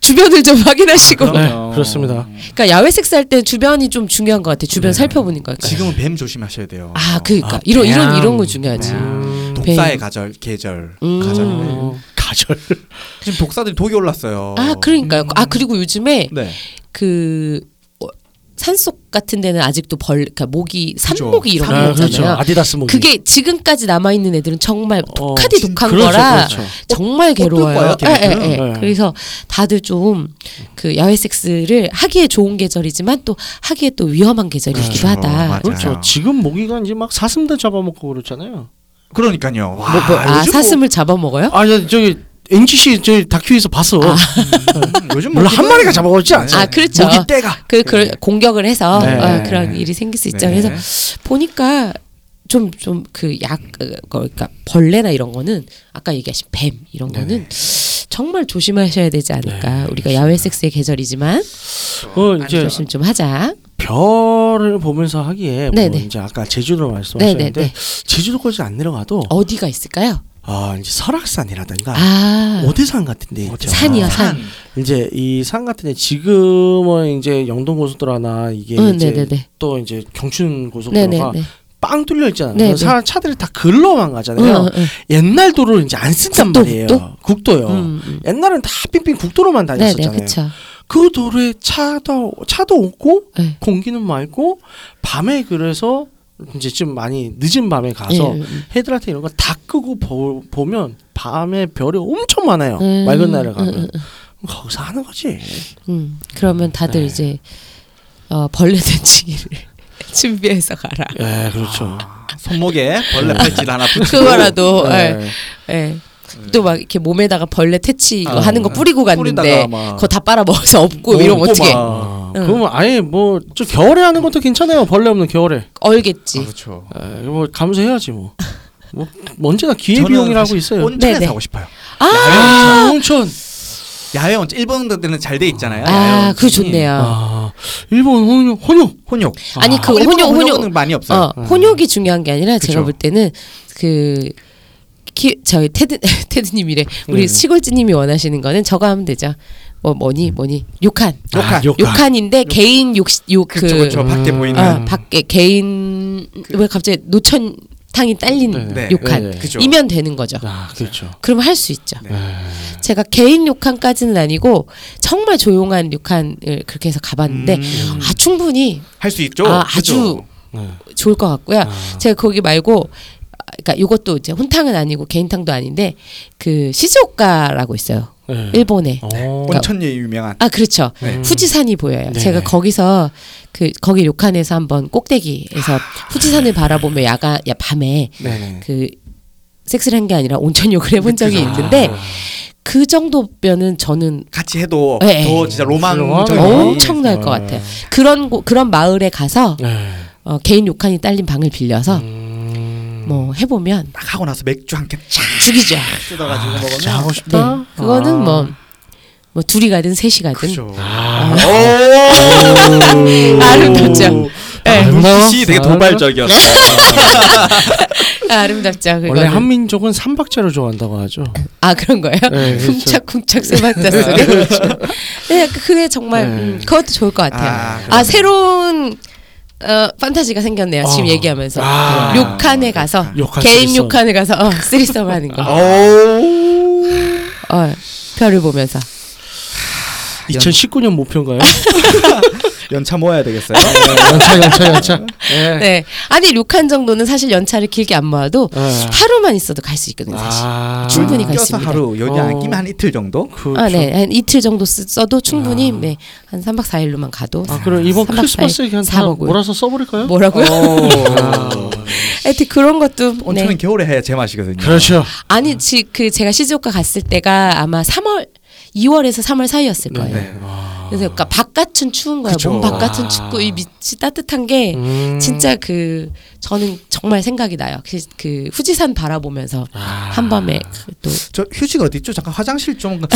주변을 좀 확인하시고. 아. 네, 그렇습니다. 그러니까 야외 섹스 할 때 주변이 좀 중요한 것 같아. 주변 살펴보는 거니까. 지금은 뱀 조심하셔야 돼요. 아, 그러니까 아, 이런 이런 뱀. 이런 거 중요하지. 음, 독사의 뱀. 가절 계절 음. 가절이네. 어, 가절. 지금 독사들이 독이 올랐어요. 아, 그러니까요. 아 그리고 요즘에 네. 그 어, 산속 같은 데는 아직도 벌, 그러니까 모기 산모기 이런 거 아, 있잖아요. 그렇죠. 아디다스 모기. 그게 지금까지 남아 있는 애들은 정말 어, 독하디 진- 독한 그렇죠, 거라 그렇죠. 정말 뚫 괴로워요. 예, 예? 예. 네. 그래서 다들 좀 그 야외 섹스를 하기에 좋은 계절이지만 또 하기에 또 위험한 계절이기도 그렇죠. 하다. 맞아요. 그렇죠. 지금 모기가 이제 막 사슴들 잡아먹고 그렇잖아요. 그러니까요. 와, 뭐, 뭐, 아 요즘 사슴을 잡아먹어요? 아, 야, 저기 NGC 저 다큐에서 봤어. 뭐, 음, 요즘 물론 한 마리가 잡아먹지 않죠. 아 그렇죠. 모기 떼가. 그, 그 공격을 해서 네. 어, 그런 일이 생길 수 있죠. 네. 그래서 보니까 좀 좀 그 약 그러니까 벌레나 이런 거는 아까 얘기하신 뱀 이런 거는 정말 조심하셔야 되지 않을까. 네, 우리가 야외 섹스의 계절이지만 어, 이제 조심 좀 하자. 별을 보면서 하기에 뭐 네네. 이제 아까 제주도 말씀하셨는데 네네네. 제주도까지 안 내려가도 어디가 있을까요? 아 이제 설악산이라든가 아 오대산 같은데 있죠. 산이요, 산. 이제 이 산 같은데 지금은 이제 영동 고속도로 하나 이게 응, 이제 네네네. 또 이제 경춘 고속도로가 네네네. 빵 뚫려 있잖아요. 네네. 사, 차들이 다 글로만 가잖아요. 응, 응, 응. 옛날 도로를 이제 안 쓴단 국도, 말이에요. 국도? 국도요. 음, 음. 옛날엔 다 빙빙 국도로만 네네, 다녔었잖아요. 그렇죠. 그 도로에 차도 차도 없고 네. 공기는 맑고 밤에 그래서 이제 좀 많이 늦은 밤에 가서 예, 음. 헤드라이트 이런 거 다 끄고 보, 보면 밤에 별이 엄청 많아요. 음, 맑은 날에 가면 음, 음, 거기서 하는 거지. 음. 그러면 다들 네. 이제 어, 벌레 대치기를 *laughs* 준비해서 가라. 예, 그렇죠. 아, 손목에 벌레 팔찌를 하나 붙이고 그거라도 네. 예. 예. 또막 이렇게 몸에다가 벌레 퇴치 이거 아, 하는 거 뿌리고 갔는데 뿌리다가 막- 그거 다 빨아 먹어서 없고 어, 이러면 어떻게 막. 아, 응. 그러면 아예 뭐 저 겨울에 하는 것도 괜찮아요. 벌레 없는 겨울에. 얼겠지. 그렇죠. 에, 뭐 감수해야지 뭐. 뭐 언제나 기회 비용이라고 있어요. 온천에 네네. 사고 싶어요. 아, 온천. 야외 온천 일본 데는 잘돼 있잖아요. 야외 아, 온천이. 그거 좋네요. 아, 일본 혼욕 혼욕. 혼욕. 아니 아, 그 일본은 혼욕 혼욕 혼욕은 많이 없어요. 어, 혼욕이 중요한 게 아니라 제가 그쵸. 볼 때는 그 키, 저희 테드 *laughs* 테드님이래 우리 네. 시골지님이 원하시는 거는 저거 하면 되죠. 뭐 뭐니 뭐니 욕한 욕한. 욕한인데 개인 욕욕그 그렇죠. 밖에 보이는. 어, 밖에 개인 왜 갑자기 노천 탕이 딸린 네. 욕한 네, 네. 그죠. 이면 되는 거죠. 아, 그렇죠. 그러면 할수 있죠. 네. 제가 개인 욕한까지는 아니고 정말 조용한 욕한을 그렇게 해서 가봤는데 음, 아 충분히 할 수 있죠. 아, 그죠? 아주 네. 좋을 것 같고요. 아. 제가 거기 말고 아, 그러니까 이것도 이제 혼탕은 아니고 개인탕도 아닌데 그 시즈오카라고 있어요. 네. 일본에. 어. 온천에 유명한. 아 그렇죠. 네. 후지산이 보여요. 네. 제가 거기서 그 거기 료칸에서 한번 꼭대기에서 후지산을 바라보며 야간 야 밤에 네네. 그 섹스를 한 게 아니라 온천욕을 해본 적이 그죠. 있는데 아. 그 정도면은 저는 같이 해도 네. 더 진짜 로망적인. 엄청날 것 네. 같아요. 그런 곳 그런 마을에 가서 네. 어, 개인 욕한이 딸린 방을 빌려서 음. 뭐 해보면 딱 하고 나서 맥주 한캔쫙 죽이죠. 뜯어가지고 먹으면 진짜 하고 네, 싶다. 그거는 아. 뭐, 뭐 둘이 가든 셋이 가든 그죠. 아. 아름답죠. 네. 눈빛이 되게 도발적이었어. 아 름답죠. 원래 그거는. 한민족은 삼박자를 좋아한다고 하죠. 아 그런 거예요? 네, 그렇죠. 쿵짝쿵짝 세박자 소리. *laughs* 네, 그게 정말 네. 음, 그것도 좋을 것 같아요. 아, 아. 새로운 어, 판타지가 생겼네요. 지금 어. 얘기하면서 아. 욕칸에 가서 욕한 개인 쓰리썸. 욕칸에 가서 어, *laughs* 쓰리썸 하는 거. 오. 어, 별을 보면서. 2019년 목표인가요? *laughs* 연차 모아야 되겠어요. 연차 연차 연차. 네. 네. 아니 욕칸 정도는 사실 연차를 길게 안 모아도 네. 하루만 있어도 갈 수 있거든요. 사실. 아. 충분히 갈 수 있습니다. 하루 여기 안 어. 끼면 한 이틀 정도. 그, 아, 네. 한 이틀 정도 쓰- 써도 충분히 아. 네. 한 3박 4일로만 가도 아 그럼 이번 삼박 크리스마스에 사일 그냥 사다 먹고요. 몰아서 써버릴까요? 뭐라고요? 오. *laughs* 하여튼 그런 것도 온천은 네. 겨울에 해야 제맛이거든요. 그렇죠. 아니 지, 그 제가 시즈오카 갔을 때가 아마 3월 2월에서 3월 사이였을 거예요. 네. 그래서 그러니까 바깥은 추운 거예요. 그쵸. 몸 바깥은 아. 춥고 이 밑이 따뜻한 게 음. 진짜 그 저는 정말 생각이 나요. 그, 그 후지산 바라보면서 아. 한밤에 그또 저 휴식 어디 있죠? 잠깐 화장실 좀. *laughs*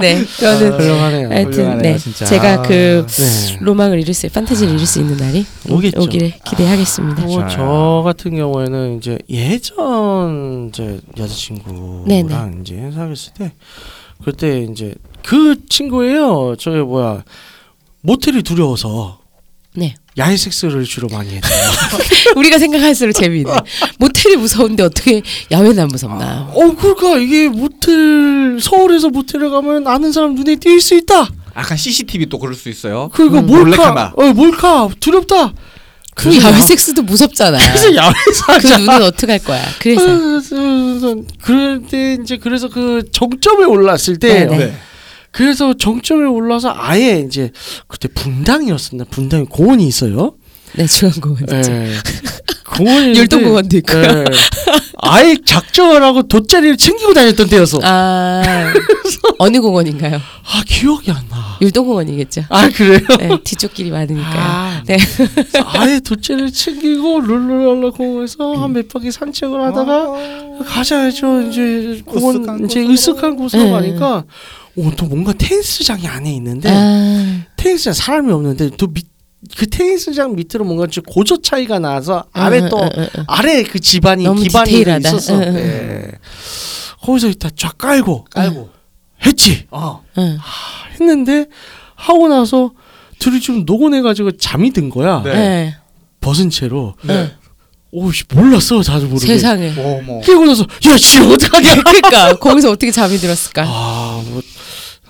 네. 저는 훌륭하네요. 하여튼 훌륭하네요, 네. 진짜. 제가 그 네. 로망을 이룰 수 판타지를 이룰 수 있는 날이 오겠죠. 오기를 기대하겠습니다. 뭐 좋아요. 저 같은 경우에는 이제 예전 이제 여자친구랑 네네. 이제 사귀었을 때 그때 이제 그 친구예요. 저기 뭐야 모텔이 두려워서 네. 야외 섹스를 주로 많이 했대요. *laughs* 우리가 생각할수록 재미있네. 모텔이 무서운데 어떻게 야외는 안 무섭나? 어, 그러니까 이게 모텔 서울에서 모텔에 가면 아는 사람 눈에 띌 수 있다. 약간 CCTV 또 그럴 수 있어요. 그러니까 음, 몰카, 몰래카메라. 어 몰카 두렵다. 그 그래서 야외 야- 섹스도 무섭잖아. *laughs* 그래서 야외에서 그 하자. 눈은 어떻게 할 거야? 그래서 그래서 그럴 때 이제 그래서 그 정점에 올랐을 때 네네. 네. 그래서 정점에 올라서 아예 이제 그때 분당이었습니다. 분당에 공원이 있어요. 네 중앙공원 있죠. 예. 공원이 있는데, 율동공원도 있고요. 예. 아예 작정을 하고 돗자리를 챙기고 다녔던 때였어. 아, 아 어느 공원인가요? 기억이 안 나. 율동공원이겠죠. 아 그래요? 네, 뒤쪽 길이 많으니까요. 아, 네. 아예 돗자리를 챙기고 룰루랄라 공원에서 한 몇 바퀴 산책을 하다가 가자야죠 이제 공원 으쓱한 이제. 으쓱한 곳으로 네. 가니까 오또 뭔가 테니스장이 안에 있는데 아, 테니스장 사람이 없는데 또 밑 그 테니스장 밑으로 뭔가 좀 고조 차이가 나서 아래 응, 또 응, 응, 응. 아래 그 집안이 기반이 디테일하다. 있었어. 응, 응, 네. 거기서 일단 쫙 깔고 깔고. 했지. 어. 응. 했는데 하고 나서 둘이 좀 노곤해가지고 잠이 든 거야. 네. 네. 벗은 채로. 네. 오씨 몰랐어 자주 모르게. 세상에. 깨고 나서 야 지금 어떡하냐. *laughs* 그러니까 거기서 어떻게 잠이 들었을까? 아뭐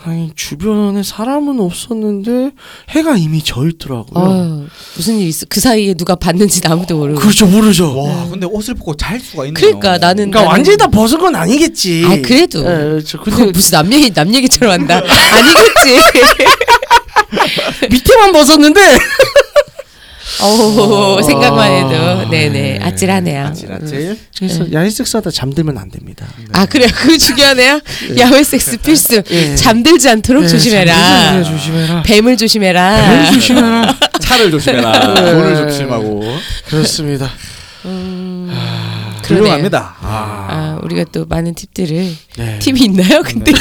아니 주변에 사람은 없었는데 해가 이미 져 있더라고요. 어, 무슨 일 있어? 그 사이에 누가 봤는지 아무도 모르고. 그렇죠 모르죠. 와, 근데 옷을 벗고 잘 수가 있네요. 그러니까 나는 그러니까 나는- 완전히 다 벗은 건 아니겠지. 아 그래도 예, 그렇죠. 근데 무슨 남 얘기 남 얘기처럼 한다. *laughs* 아니겠지. 밑에만 벗었는데 *laughs* 오 생각만 해도 아, 네네 네. 아찔하네요. 아찔아찔. 그래서 야외 섹스하다 잠들면 안 됩니다. 아 그래요. 그거 중요하네요. 야외 섹스 필수. 예. 잠들지 않도록 예, 조심해라. 잠들면 조심해라. 뱀을 조심해라. 뱀 조심해라. *laughs* 차를 조심해라. 네. 돈을 조심하고. 그렇습니다. 음. 그러네요. 훌륭합니다. 아. 아 우리가 또 많은 팁들을 네. 팁이 있나요? 근데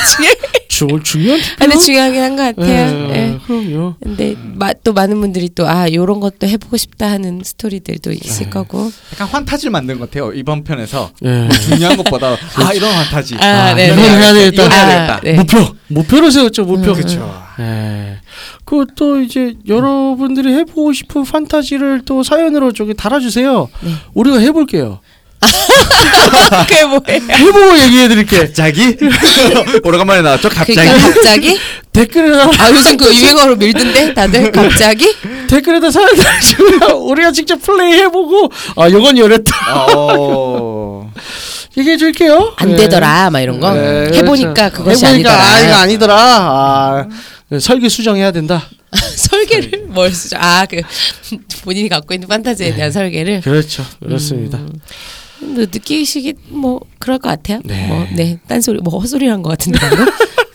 중 중요한 팁. 근데 중요하긴 한 것 같아요. 예, 예. 그럼요. 근데 마, 또 많은 분들이 또아 요런 것도 해보고 싶다 하는 스토리들도 있을 네. 거고. 약간 환타지를 만든 것 같아요. 이번 편에서 예. 중요한 것보다 아 이런 환타지. 아, 네, 이건 네. 해야 되겠다. 이건 해야 아, 되겠다. 네. 목표 목표로 세웠죠 목표. 음, 그렇죠. 예. 그또 이제 여러분들이 해보고 싶은 판타지를 또 사연으로 저기 달아주세요. 네. 우리가 해볼게요. *laughs* 그게 뭐예요? 해보고 얘기해드릴게. 갑자기 *laughs* 오래간만에 나왔죠. 갑자기. 그러니까 갑자기? 댓글에다 아 요즘 그 유행어로 밀던데 다들 *laughs* 갑자기? 댓글에다 사연 달아주면 우리가 직접 플레이 해보고 아 이건 이랬다 어. 얘기해줄게요. 안 예. 되더라 막 이런 거 네, 해보니까 그렇죠. 그것이 해보니까 아니더라. 아 이거 아니더라. 아, 설계 수정해야 된다. 설계를 뭘 쓰죠? 아그 본인이 갖고 있는 판타지에 대한 설계를 그렇죠. 그렇습니다. 음, 뭐 느끼시기 뭐 그럴 것 같아요. 네. 뭐, 네, 딴소리 뭐 헛소리한 것 같은데 방금?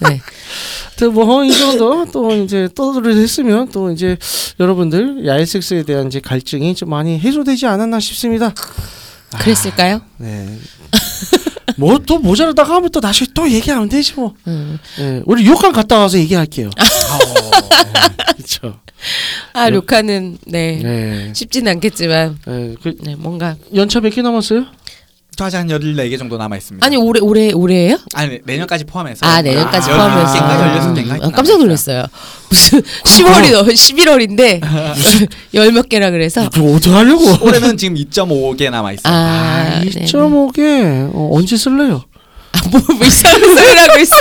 *laughs* 네. 뭐이 정도 또 이제 떠들을 했으면 또 이제 여러분들 야외 섹스에 대한 이제 갈증이 좀 많이 해소되지 않았나 싶습니다. 그랬을까요? 네. 뭐 또 모자라다가 하면 또 나중에 또 얘기하면 되지 뭐. 음. 네, 우리 욕강 갔다 와서 얘기할게요. 그렇죠. 아 루카는 네, 네. 쉽진 않겠지만 네. 그 네 뭔가 연차 몇 개 남았어요? 저 아직 한 14개 정도 남아 있습니다. 아니 올해 올해 올해예요? 아니 내년까지 포함해서. 아 내년까지 아, 포함해서 10개인가 16개인가? 아, 깜짝 놀랐어요. 무슨 10월이 너 11월인데 열 몇 개라 그래서 그거 어떻게 하려고? 올해는 지금 2.5개 남아 있어요. 아, 아, 네. 2.5개 어, 언제 쓸래요? 뭐, 뭐 이상한 소리를 하고 있어.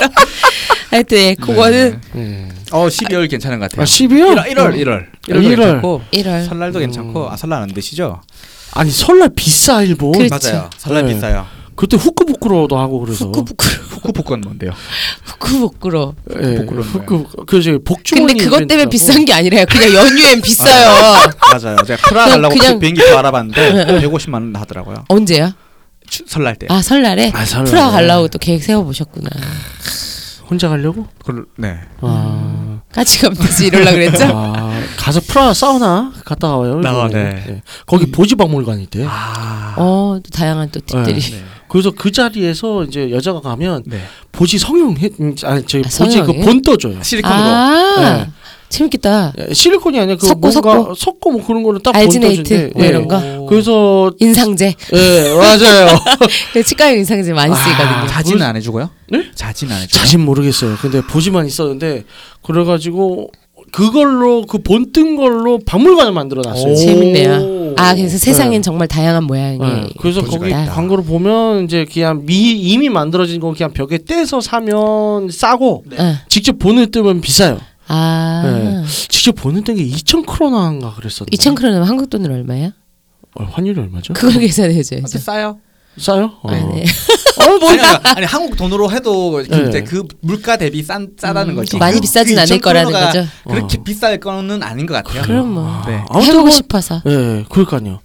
하여튼 예, 그거는 네. 어 12월 괜찮은 것 같아요. 아 12월? 1월 1월 1월 1월 1월. 괜찮고 1월 설날도 괜찮고 아 설날 안 되시죠? 아니 설날 비싸 일본. 그렇죠. 맞아요. 설날 네. 비싸요. 그때 후크부크로도 하고 그래서. 후쿠부쿠로 후쿠푸콘 뭔데요? 후쿠부쿠로. 예, 복구로는 후크 그저 복주머니. 근데 그것 때문에 이벤트라고. 비싼 게 아니라요. 그냥 연휴엔 비싸요. 맞아요. 제가 프라 그냥- 가려고 그냥- 비행기 표 알아봤는데 150만 원 하더라고요. 언제요? 추- 설날 때. 아 설날에 아, 설날에. 프라 가려고 또 계획 세워 보셨구나. 혼자 가려고? 그, 네. 아. 같이 가면 되지 이럴라 그랬죠? 아, 가서 프라 사우나 갔다 와요. 아, 일본에. 네. 예. 거기 보지 박물관이 있대. 아. 어, 또 다양한 또 팁들이. 네. 그래서 그 자리에서 이제 여자가 가면 네. 보지 성형 해, 음, 아니 저기 아, 보지 그 성형해? 본 떠 줘요. 실리콘으로. 아, 네. 재밌겠다. 예, 실리콘이 아니라 그 섞고, 뭔가 섞고. 섞고 뭐 그런 거를 딱본 알지네이트. 뭐 예. 이런 거. 그래서 인상제. 예 맞아요. *laughs* 그 치과용 인상제 많이 쓰이거든요. 아, 자진은 안 해주고요? 네? 자진 안 해주고요? 자신 모르겠어요. 근데 보지만 있었는데 그래가지고 그걸로 그 본 뜬 걸로 박물관을 만들어놨어요. 오. 재밌네요. 아, 그래서 세상엔 네. 정말 다양한 모양의 네. 그래서 거기 있다. 광고를 보면 이제 그냥 미, 이미 만들어진 거 그냥 벽에 떼서 사면 싸고 어. 직접 보는 뜨면 비싸요. 아, 네. 직접 보는 뜬게 2천 크로나인가 그랬었는데. 2천 크로는 한국 돈으로 얼마예요? 어, 환율이 얼마죠? 그걸 계산해줘야죠. 어째 싸요? 싸요? 어. 아, 네. *laughs* 아니, 아니 한국 돈으로 해도 그 네. 이제 그 물가 대비 싼 싸다는 음, 거지. 많이 그- 비싸진 그 않을 2,000 거라는 거죠. 그렇게 어. 비쌀 거는 아닌 것 같아요. 그럼 뭐 네. 해보고 뭐- 싶어서 예, 그러니까요.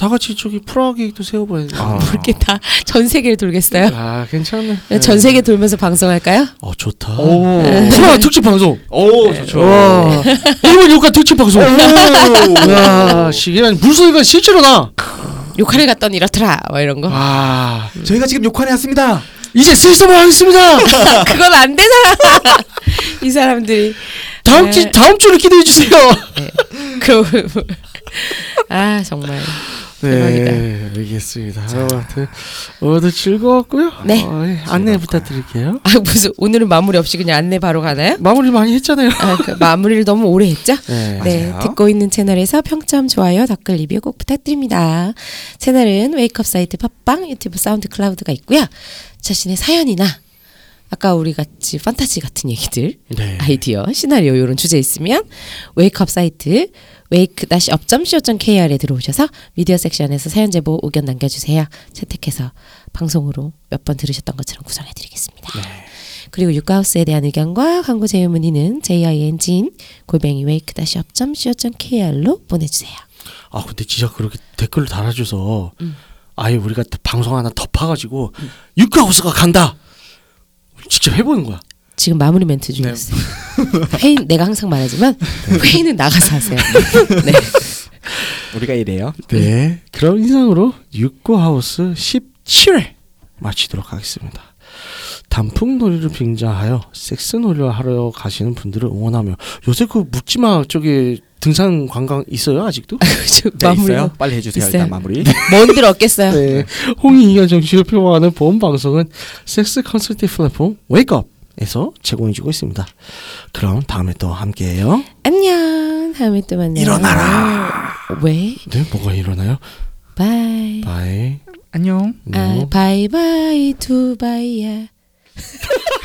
다 같이 저기 프라하 계획도 세워봐야 돼. 아. 이렇게 다 전 세계를 돌겠어요? 아, 괜찮네. 전 세계 돌면서 방송할까요? 어, 좋다. 오. 프라하 특집 방송. 오 좋죠. 와, 일본 요가 특집 방송. 와, 시기란 물소리가 실제로 나. 욕하를 갔더니 이렇더라 뭐 이런 거 아, 저희가 지금 욕환에 왔습니다. 이제 슬슬 하겠습니다. *laughs* 그건 안 되잖아 *laughs* 이 사람들이 다음 주 네. 다음 주를 기대해 주세요. 그아 정말 대박이다. 네, 알겠습니다. 아무튼 오늘 즐거웠고요. 네. 어, 예, 안내 부탁드릴게요. 아 무슨 오늘은 마무리 없이 그냥 안내 바로 가나요? 마무리 많이 했잖아요. 아, 그 마무리를 너무 오래 했죠? 네. 네. 듣고 있는 채널에서 평점, 좋아요, 댓글 리뷰 꼭 부탁드립니다. 채널은 웨이크업 사이트 팟빵, 유튜브 사운드 클라우드가 있고요. 자신의 사연이나 아까 우리 같이 판타지 같은 얘기들, 네. 아이디어, 시나리오 이런 주제 있으면 웨이크업 사이트 wake-up.co.kr에 들어오셔서 미디어 섹션에서 사연 제보 의견 남겨주세요. 채택해서 방송으로 몇 번 들으셨던 것처럼 구성해드리겠습니다. 그리고 육가하우스에 대한 의견과 광고 제휴 문의는 jingin 골뱅이 wake-up.co.kr로 보내주세요. 아 근데 진짜 그렇게 댓글을 달아줘서 음. 아예 우리가 방송 하나 덮어가지고 육가우스가 간다. 직접 해보는 거야. 지금 마무리 멘트 중이었어요. 회의 내가 항상 말하지만 회의는 나가서 하세요. *laughs* 네. 우리가 이래요. 네. 그럼 인상으로 육구하우스 17회 마치도록 하겠습니다. 단풍 놀이를 빙자하여 섹스 놀이를 하러 가시는 분들을 응원하며 요새 그 묻지마 쪽에 등산 관광 있어요 아직도? *laughs* 저 네, 마무리 있어요. 빨리 해주세요. 있어요. 일단 마무리. 뭔들 얻겠어요. 네. 홍익인간 정신을 표방하는 보험 방송은 섹스 컨설팅 플랫폼 웨이크업에서 제공해주고 있습니다. 그럼 다음에 또 함께해요. 안녕. 다음에 또 만나요. 일어나라. 왜? 네, 뭐가 일어나요? Bye. Bye. 안녕. 아, 바이바이 두바이야. *laughs*